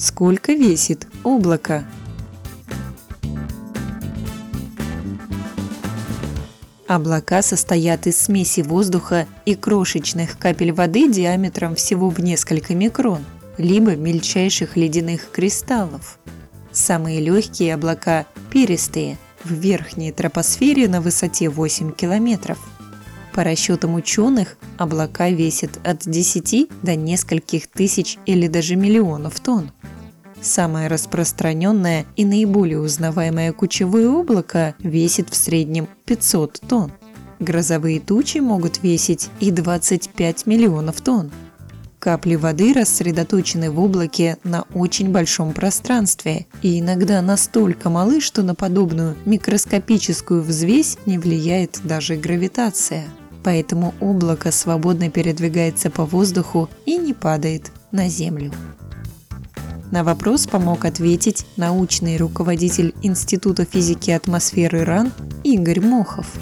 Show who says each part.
Speaker 1: Сколько весит облако? Облака состоят из смеси воздуха и крошечных капель воды диаметром всего в несколько микрон, либо мельчайших ледяных кристаллов. Самые легкие облака – перистые, в верхней тропосфере на высоте 8 километров. По расчетам ученых, облака весят от 10 до нескольких тысяч или даже миллионов тонн. Самое распространенное и наиболее узнаваемое кучевое облако весит в среднем 500 тонн. Грозовые тучи могут весить и 25 миллионов тонн. Капли воды рассредоточены в облаке на очень большом пространстве и иногда настолько малы, что на подобную микроскопическую взвесь не влияет даже гравитация. Поэтому облако свободно передвигается по воздуху и не падает на Землю. На вопрос помог ответить научный руководитель Института физики атмосферы РАН Игорь Мохов –